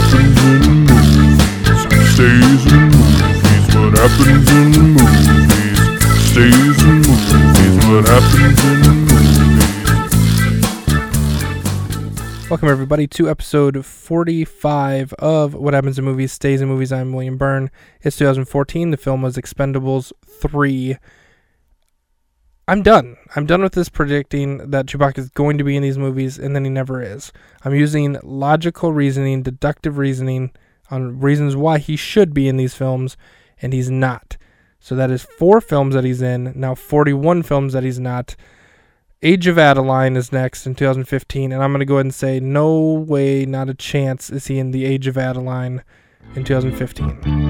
happens in movies stays in movies. What happens in movies stays in movies. What happens in movies. Welcome, everybody, to episode 45 of What Happens in Movies Stays in Movies. I'm William Byrne. It's 2014. The film was Expendables 3. I'm done. I'm done with this predicting that Chewbacca is going to be in these movies and then he never is. I'm using logical reasoning, deductive reasoning on reasons why he should be in these films and he's not. So that is four films that he's in, now 41 films that he's not. Age of Adaline is next in 2015, and I'm going to go ahead and say no way, not a chance is he in the Age of Adaline in 2015.